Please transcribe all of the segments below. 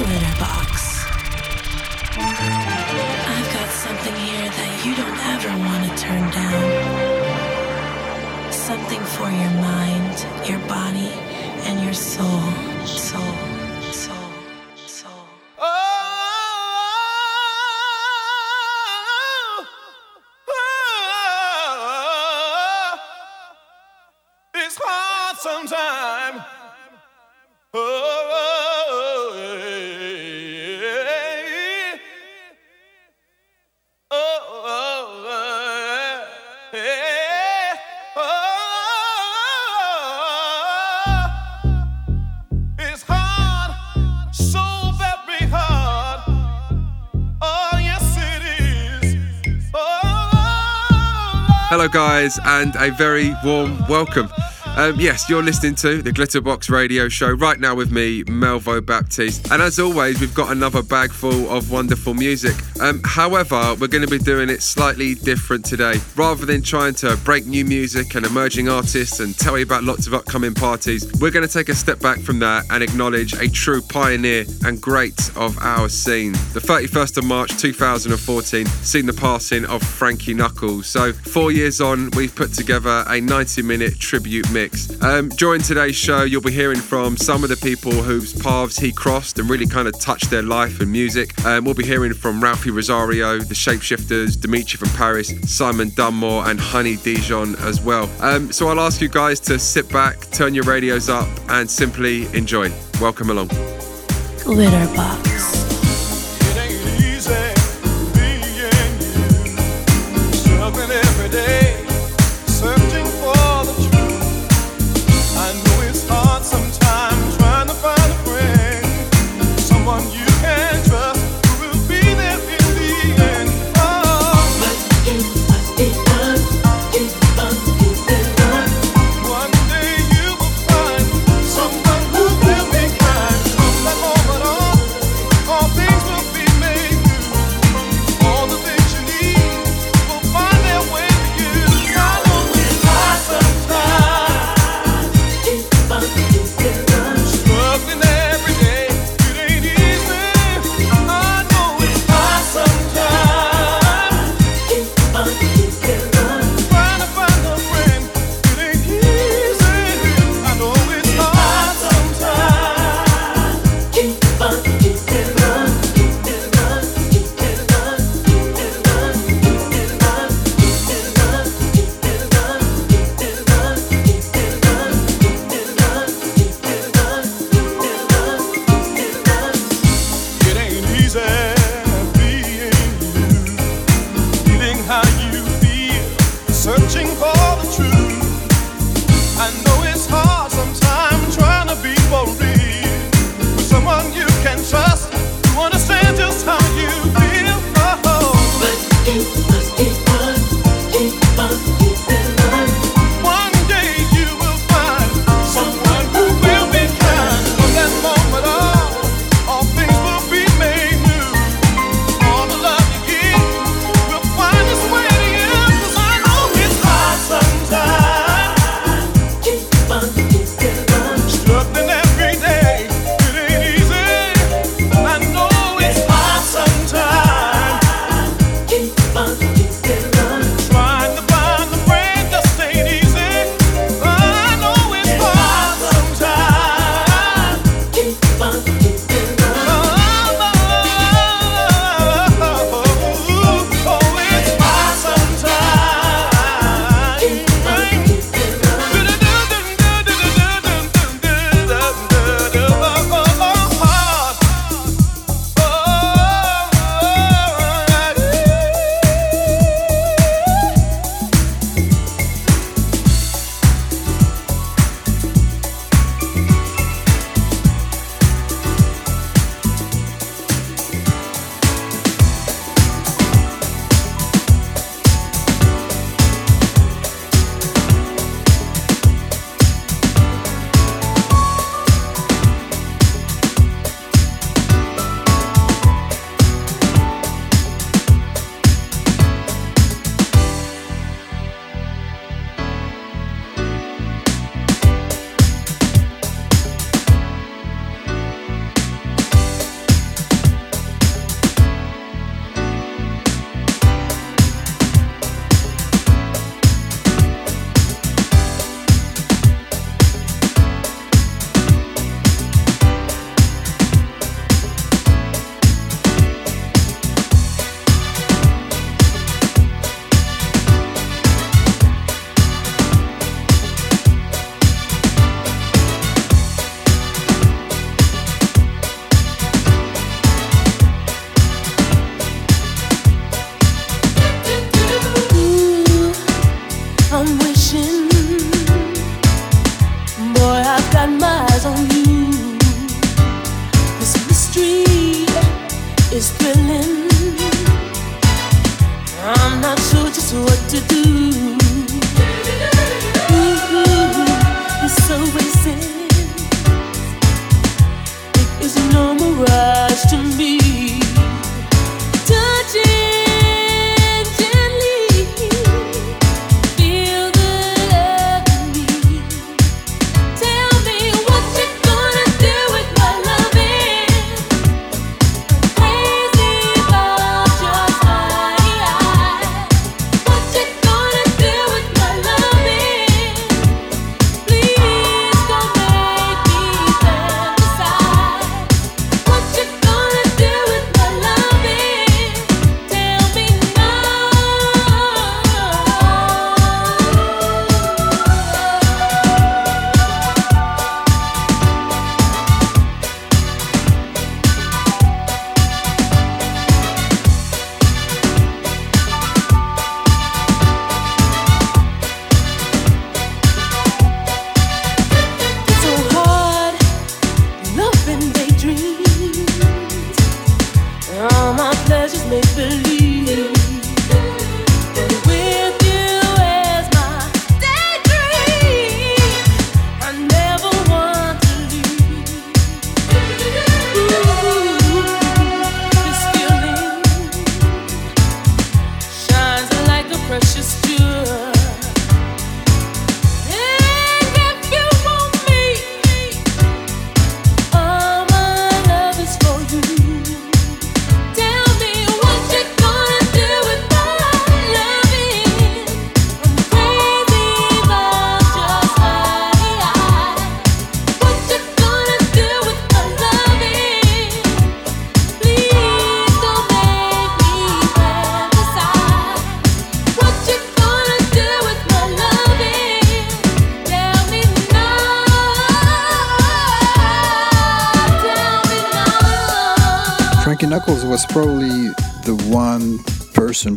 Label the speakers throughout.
Speaker 1: Glitterbox. I've got something here that you don't ever want to turn down. Something for your mind, your body, and your soul. Soul.
Speaker 2: Guys, and a very warm welcome. Um, yes, you're listening to the Glitterbox Radio Show right now with me, Melvo Baptiste. And as always, we've got another bag full of wonderful music. Um, however, we're going to be doing it slightly different today. Rather than trying to break new music and emerging artists and tell you about lots of upcoming parties, we're going to take a step back from that and acknowledge a true pioneer and great of our scene. The 31st of March 2014 seen the passing of Frankie Knuckles. So, four years on, we've put together a 90 minute tribute mix. Um, during today's show, you'll be hearing from some of the people whose paths he crossed and really kind of touched their life and music. Um, we'll be hearing from Ralphi Rosario, the Shapeshifters, Dimitri from Paris, Simon Dunmore, and Honey Dijon as well. Um, so, I'll ask you guys to sit back, turn your radios up, and simply enjoy. Welcome along.
Speaker 1: Glitterbox.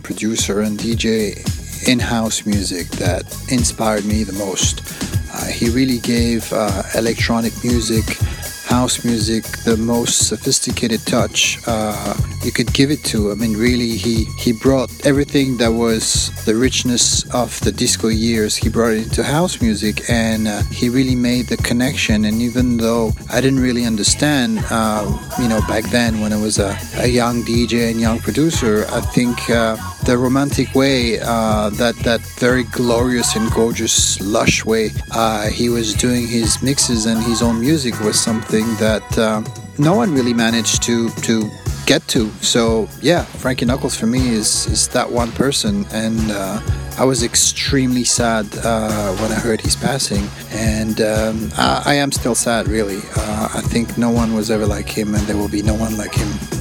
Speaker 3: Producer, and DJ in house music that inspired me the most. Uh, he really gave uh, electronic music house music the most sophisticated touch uh, you could give it to. I mean, really, he he brought everything that was the richness of the disco years. He brought it into house music, and uh, he really made the connection. And even though I didn't really understand, uh, you know, back then when I was a, a young DJ and young producer, I think uh, the romantic way, uh, that that very glorious and gorgeous, lush way uh, he was doing his mixes and his own music was something that uh, no one really managed to to get to. So yeah, Frankie Knuckles for me is is that one person, and uh, I was extremely sad uh, when I heard he's passing, and um, I, I, am still sad. Really, uh, I think no one was ever like him, and there will be no one like him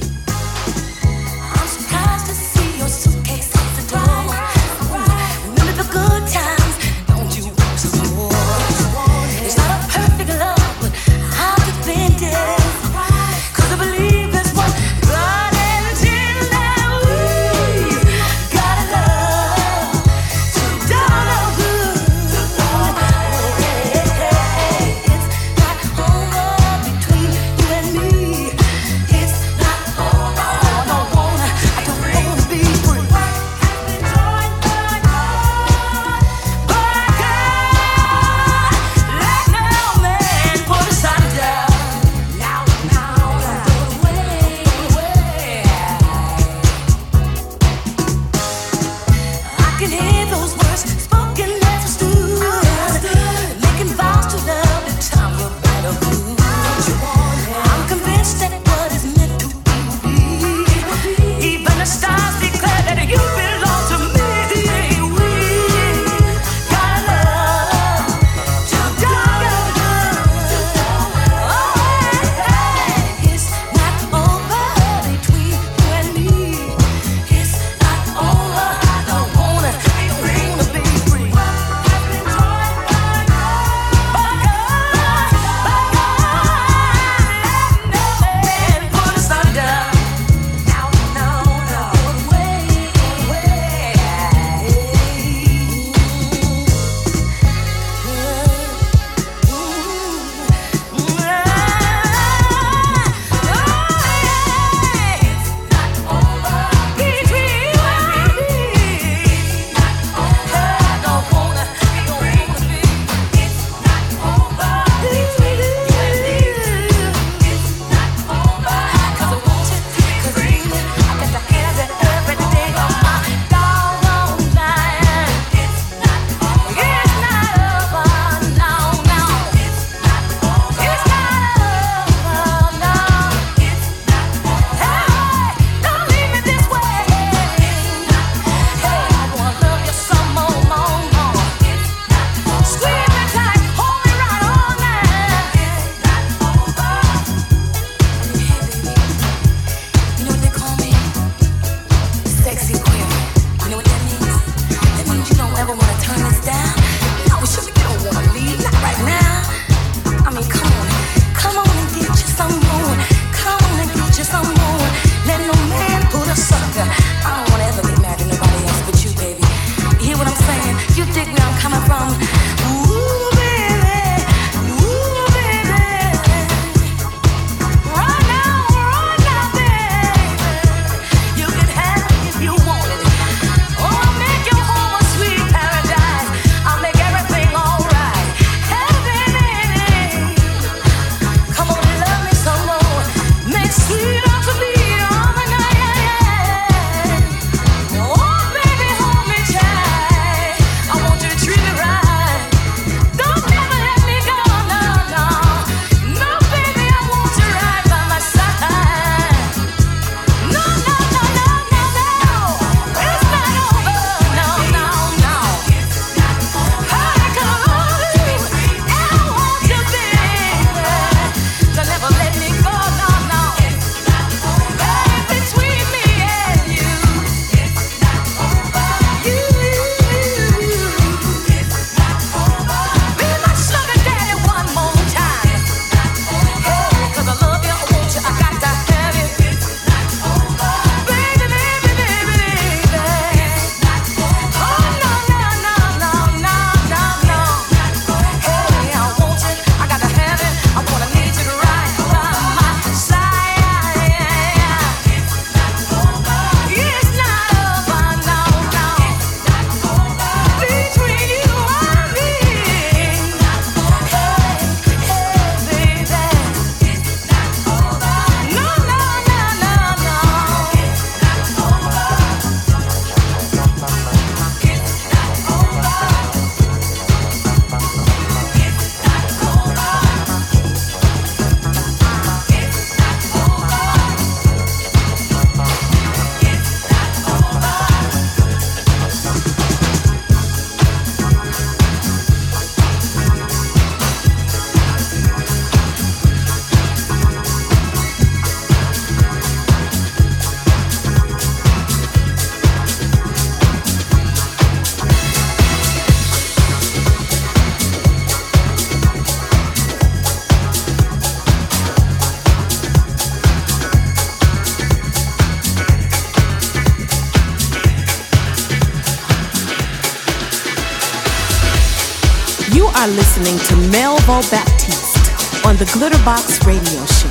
Speaker 4: listening to Melvo Baptiste on the Glitterbox Radio Show.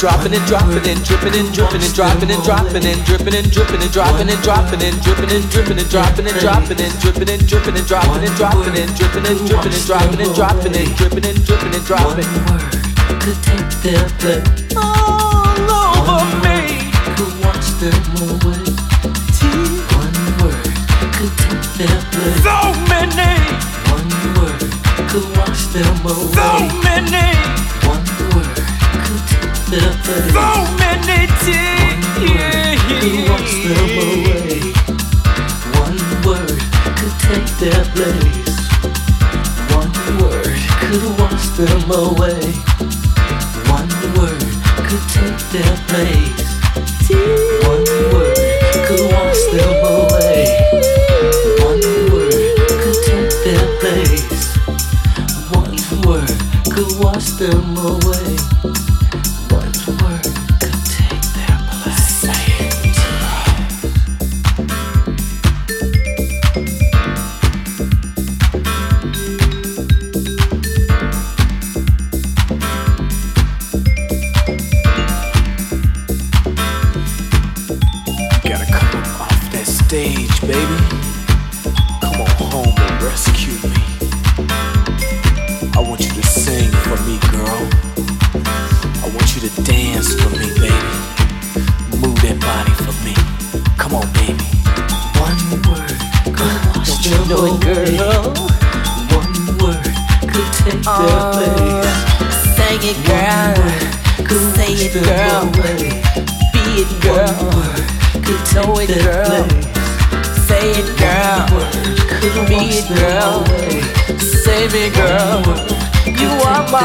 Speaker 5: Dropping and dropping and dripping and dripping and dropping and dropping and dripping and dripping and dropping and dropping and dripping and dripping and dropping and dropping and dripping and dripping and dropping and dropping and dripping and dripping and dropping and dropping and dripping and dripping and dropping. Could take their place all over me. Could wash them away. One word could take their place. So many. One word could wash them away. So many. One. So many tears. Them away. One word could take their place. One word could wash them away. One word could take their place. One word could wash them away. One word could take their place. One word could wash them away.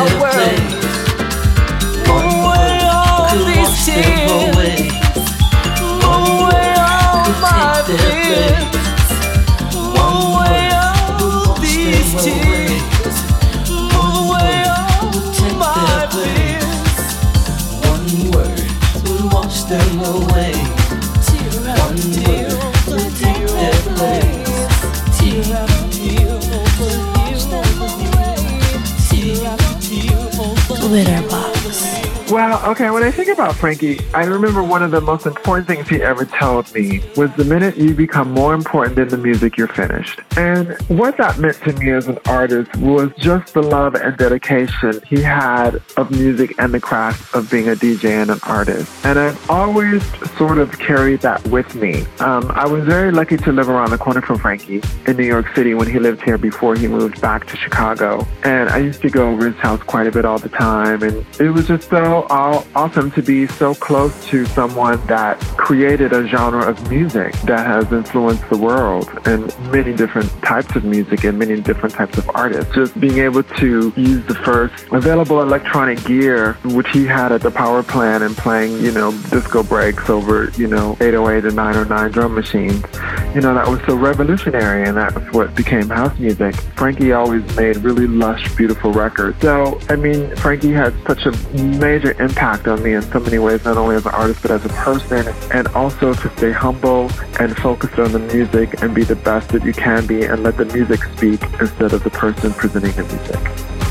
Speaker 6: My world. Move away all these tears. Move away all my fears. Move away all these tears. Move away all my fears.
Speaker 5: One word will wash them away. Over
Speaker 7: Well, okay, when I think about Frankie, I remember one of the most important things he ever told me was the minute you become more important than the music, you're finished. And what that meant to me as an artist was just the love and dedication he had of music and the craft of being a DJ and an artist. And I've always sort of carried that with me. Um, I was very lucky to live around the corner from Frankie in New York City when he lived here before he moved back to Chicago. And I used to go over his house quite a bit all the time. And it was just so awesome to be so close to someone that created a genre of music that has influenced the world and many different types of music and many different types of artists. Just being able to use the first available electronic gear, which he had at the power plant and playing, you know, disco breaks over, you know, 808 and 909 drum machines. You know, that was so revolutionary and that's what became house music. Frankie always made really lush, beautiful records. So, I mean, Frankie had such a major impact on me in so many ways, not only as an artist, but as a person, and also to stay humble and focused on the music and be the best that you can be and let the music speak instead of the person presenting the music.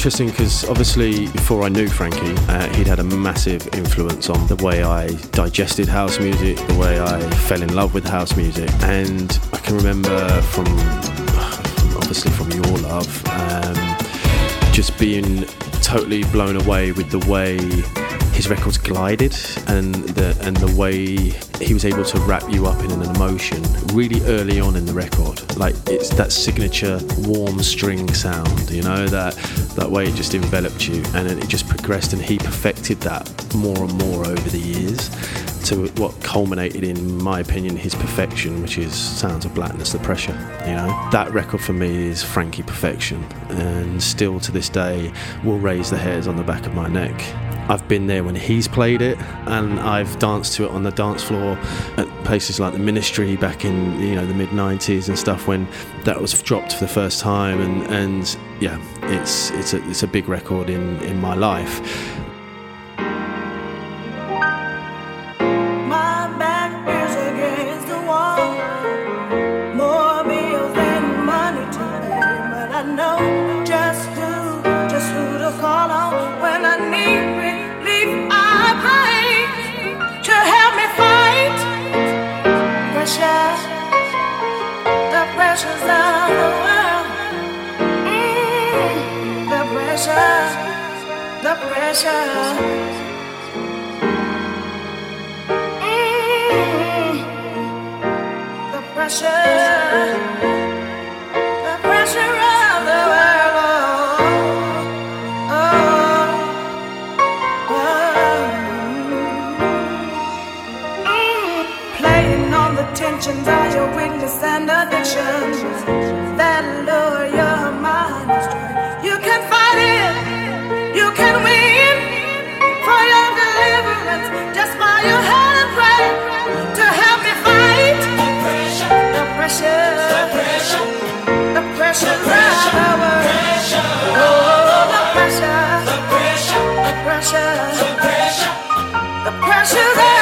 Speaker 8: Interesting because obviously before I knew Frankie, uh, he'd had a massive influence on the way I digested house music, the way I fell in love with house music, and I can remember from obviously from your love, um, just being totally blown away with the way his records glided and the and the way he was able to wrap you up in an emotion really early on in the record. Like it's that signature warm string sound you know that that way it just enveloped you and then it just progressed and he perfected that more and more over the years to what culminated in my opinion his perfection which is sounds of blackness the pressure you know? That record for me is frankie perfection and still to this day will raise the hairs on the back of my neck. I've been there when he's played it, and I've danced to it on the dance floor at places like the Ministry back in you know the mid '90s and stuff when that was dropped for the first time, and and yeah, it's it's a it's a big record in in my life.
Speaker 9: You can
Speaker 4: to the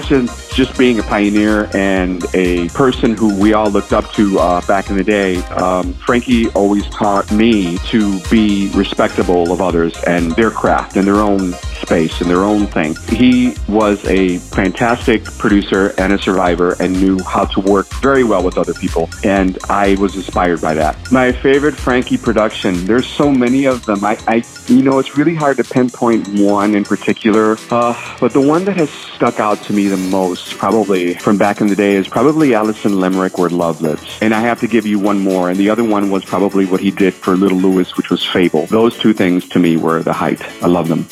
Speaker 10: besides just, being a pioneer and a person who we all looked up to uh, back in the day, um, Frankie always taught me to be respectable of others and their craft and their own space and their own thing. He was a fantastic producer and a survivor and knew how to work very well with other people. And I was inspired by that. My favorite Frankie production, there's so many of them. I, I you know, it's really hard to pinpoint one in particular. Uh, but the one that has stuck out to me the most, probably from back in the day, is probably Alison Limerick Where Love Lives. And I have to give you one more. And the other one was probably what he did for Little Lewis, which was Fable. Those two things to me were the height. I love them.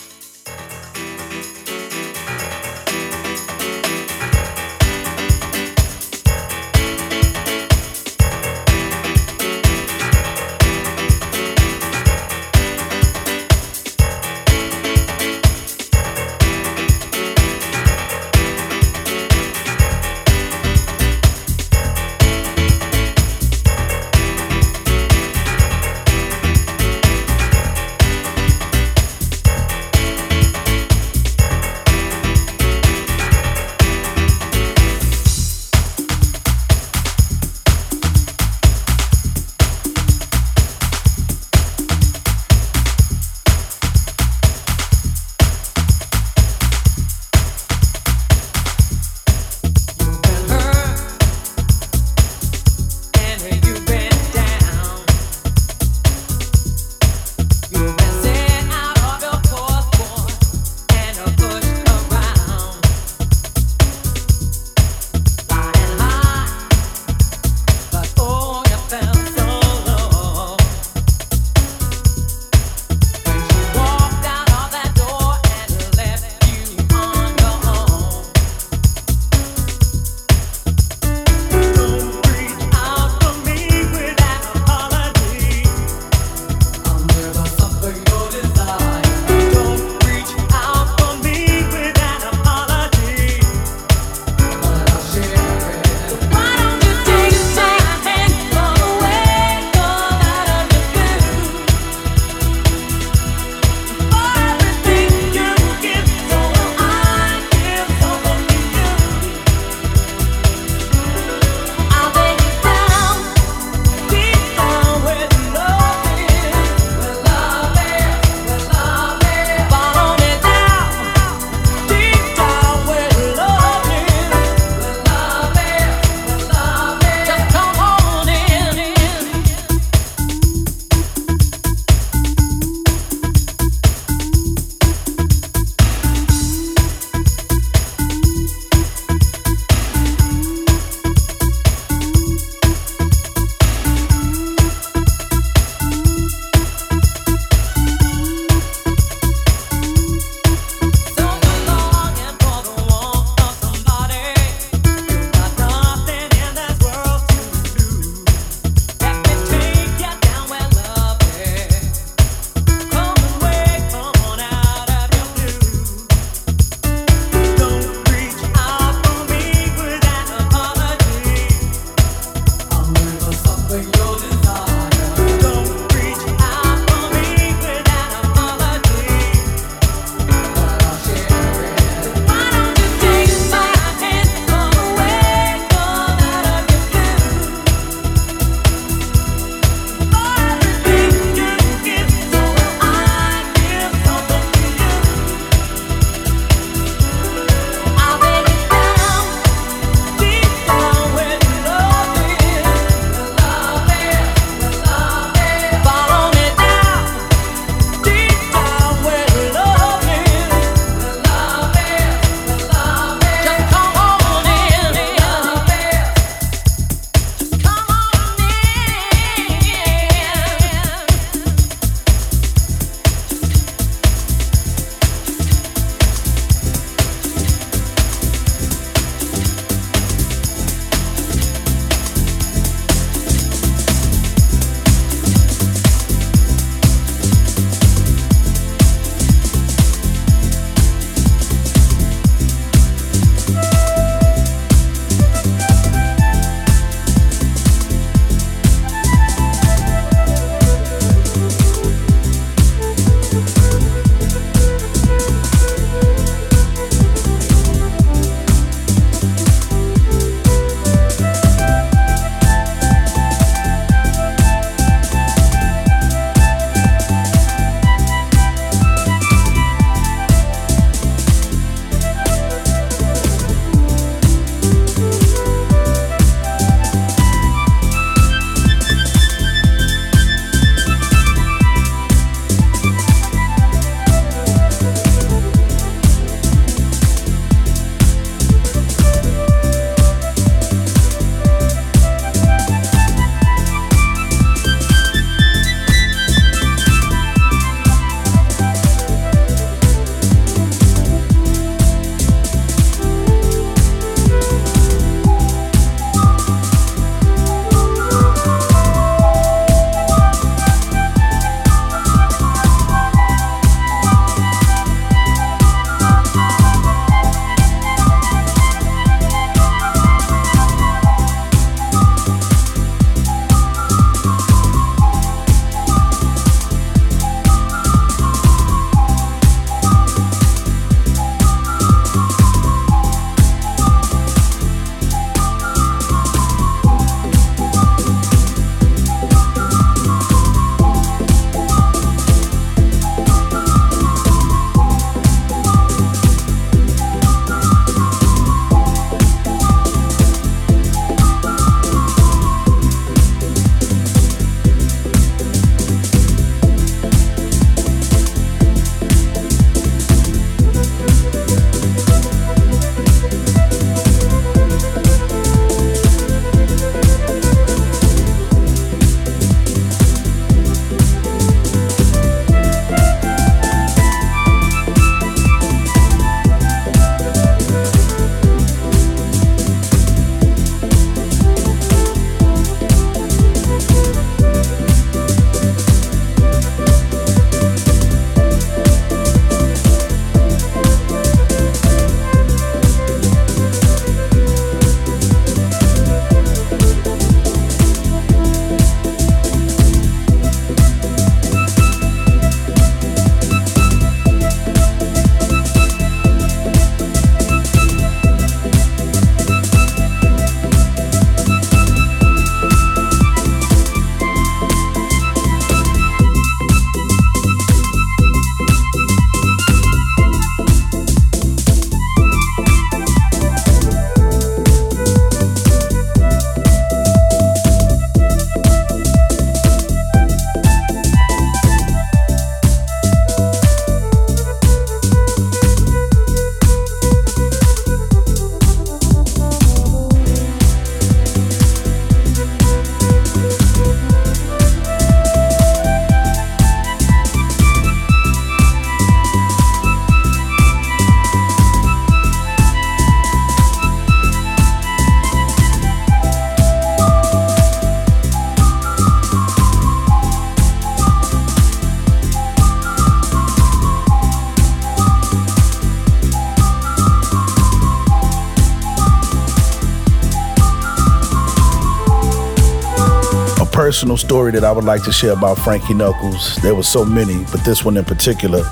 Speaker 11: Personal story that I would like to share about Frankie Knuckles. There were so many, but this one in particular.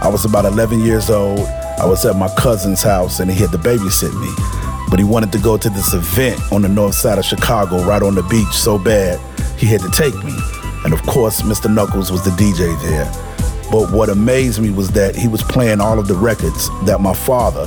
Speaker 11: I was about 11 years old. I was at my cousin's house and he had to babysit me. But he wanted to go to this event on the north side of Chicago, right on the beach, so bad he had to take me. And of course, Mr. Knuckles was the DJ there. But what amazed me was that he was playing all of the records that my father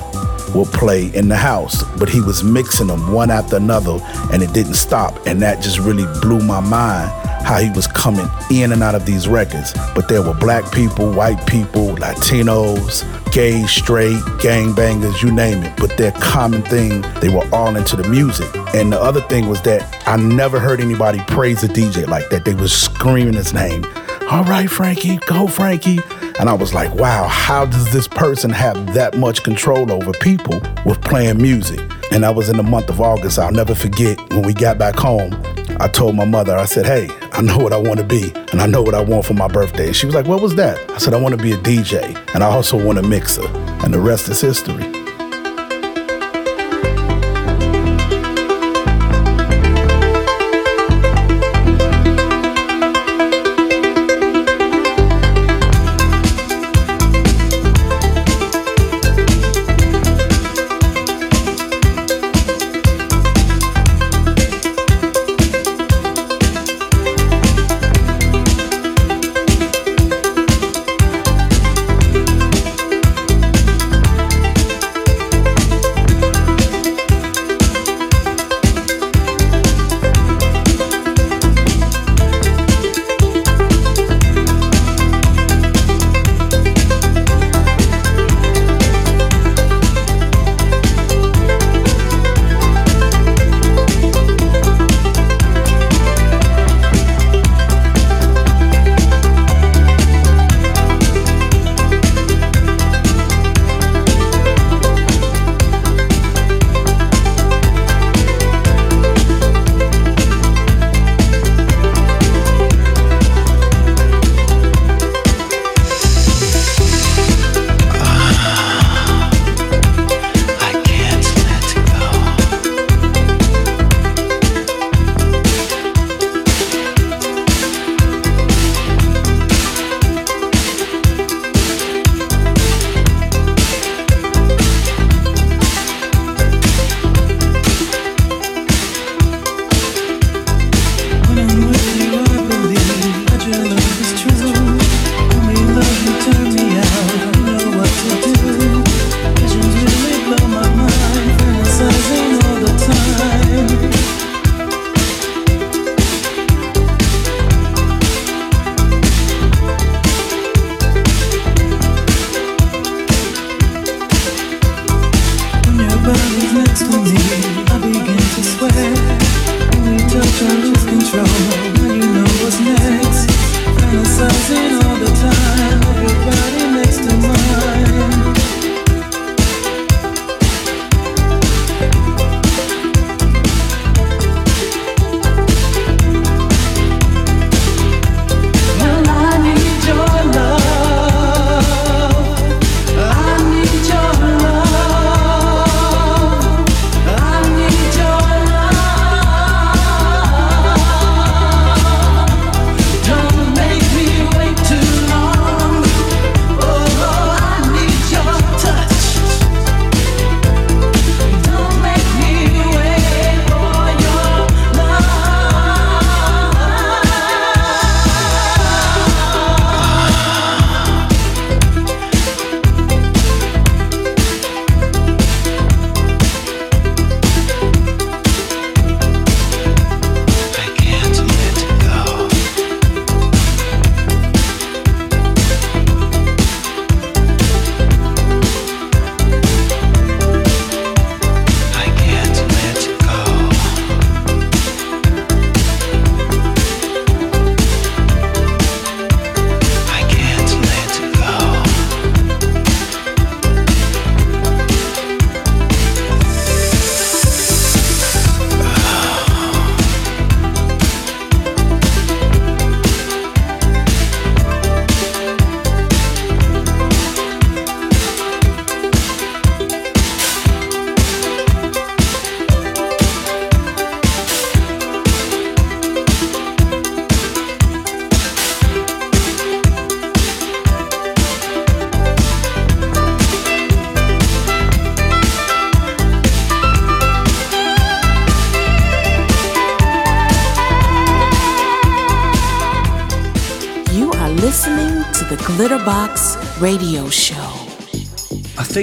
Speaker 11: would play in the house, but he was mixing them one after another and it didn't stop. And that just really blew my mind how he was coming in and out of these records. But there were black people, white people, Latinos, gay, straight, gangbangers, you name it. But their common thing, they were all into the music. And the other thing was that I never heard anybody praise a DJ like that. They was screaming his name. All right, Frankie, go, Frankie. And I was like, wow, how does this person have that much control over people with playing music? And that was in the month of August. I'll never forget when we got back home. I told my mother, I said, hey, I know what I want to be, and I know what I want for my birthday. And She was like, what was that? I said, I want to be a DJ, and I also want a mixer. And the rest is history.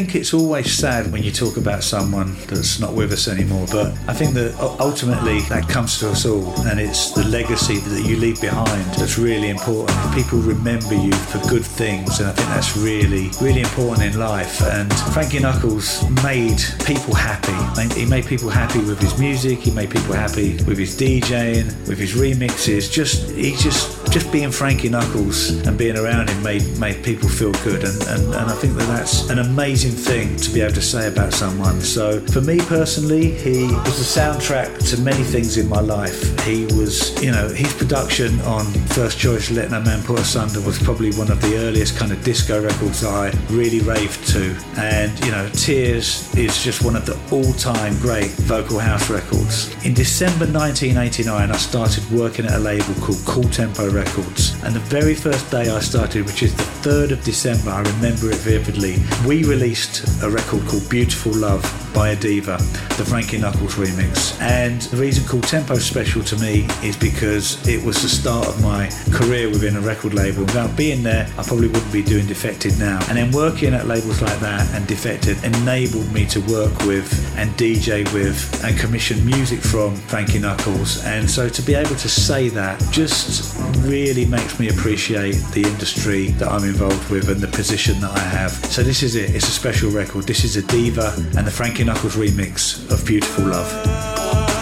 Speaker 12: Think it's always sad when you talk about someone that's not with us anymore, but I think that ultimately that comes to us all, and it's the legacy that you leave behind that's really important. People remember you for good things, and I think that's really, really important in life. And Frankie Knuckles made people happy. He made people happy with his music. He made people happy with his DJing, with his remixes. Just he just just being Frankie Knuckles and being around him made made people feel good, and, and, and I think that that's an amazing thing to be able to say about someone. So for me personally, he was the soundtrack to many things in my life. He was, you know, his production on First Choice Let No Man Put Asunder was probably one of the earliest kind of disco records I really raved to, and you know, Tears is just one of the all-time great vocal house records. In December 1989, I started working at a label called Cool Tempo Records. And the very first day I started, which is the 3rd of December, I remember it vividly, we released a record called Beautiful Love by Adiva, the Frankie Knuckles remix. And the reason Cool Tempo special to me is because it was the start of my career within a record label. Without being there, I probably wouldn't be doing Defected now. And then working at labels like that and Defected enabled me to work with and DJ with and commission music from Frankie Knuckles. And so to be able to say that just really makes me appreciate the industry that I'm involved with and the position that I have. So this is it. It's a special record. This is Adiva and the Frankie Knuckles remix of Beautiful Love.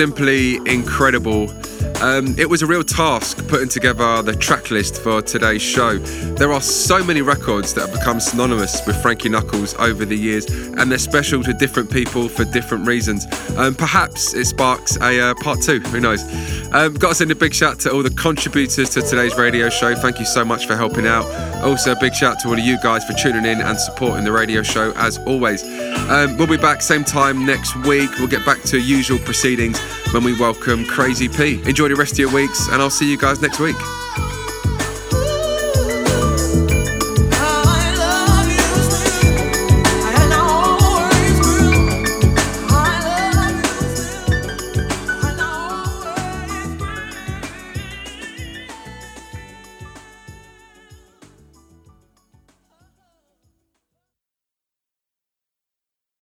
Speaker 2: Simply incredible. Um, it was a real task putting together the track list for today's show. There are so many records that have become synonymous with Frankie Knuckles over the years, and they're special to different people for different reasons. Um, perhaps it sparks a uh, part two, who knows? Um, got to send a big shout to all the contributors to today's radio show. Thank you so much for helping out. Also, a big shout to all of you guys for tuning in and supporting the radio show as always. Um, we'll be back same time next week. We'll get back to usual proceedings when we welcome Crazy P. Enjoy the rest of your weeks, and I'll see you guys next week.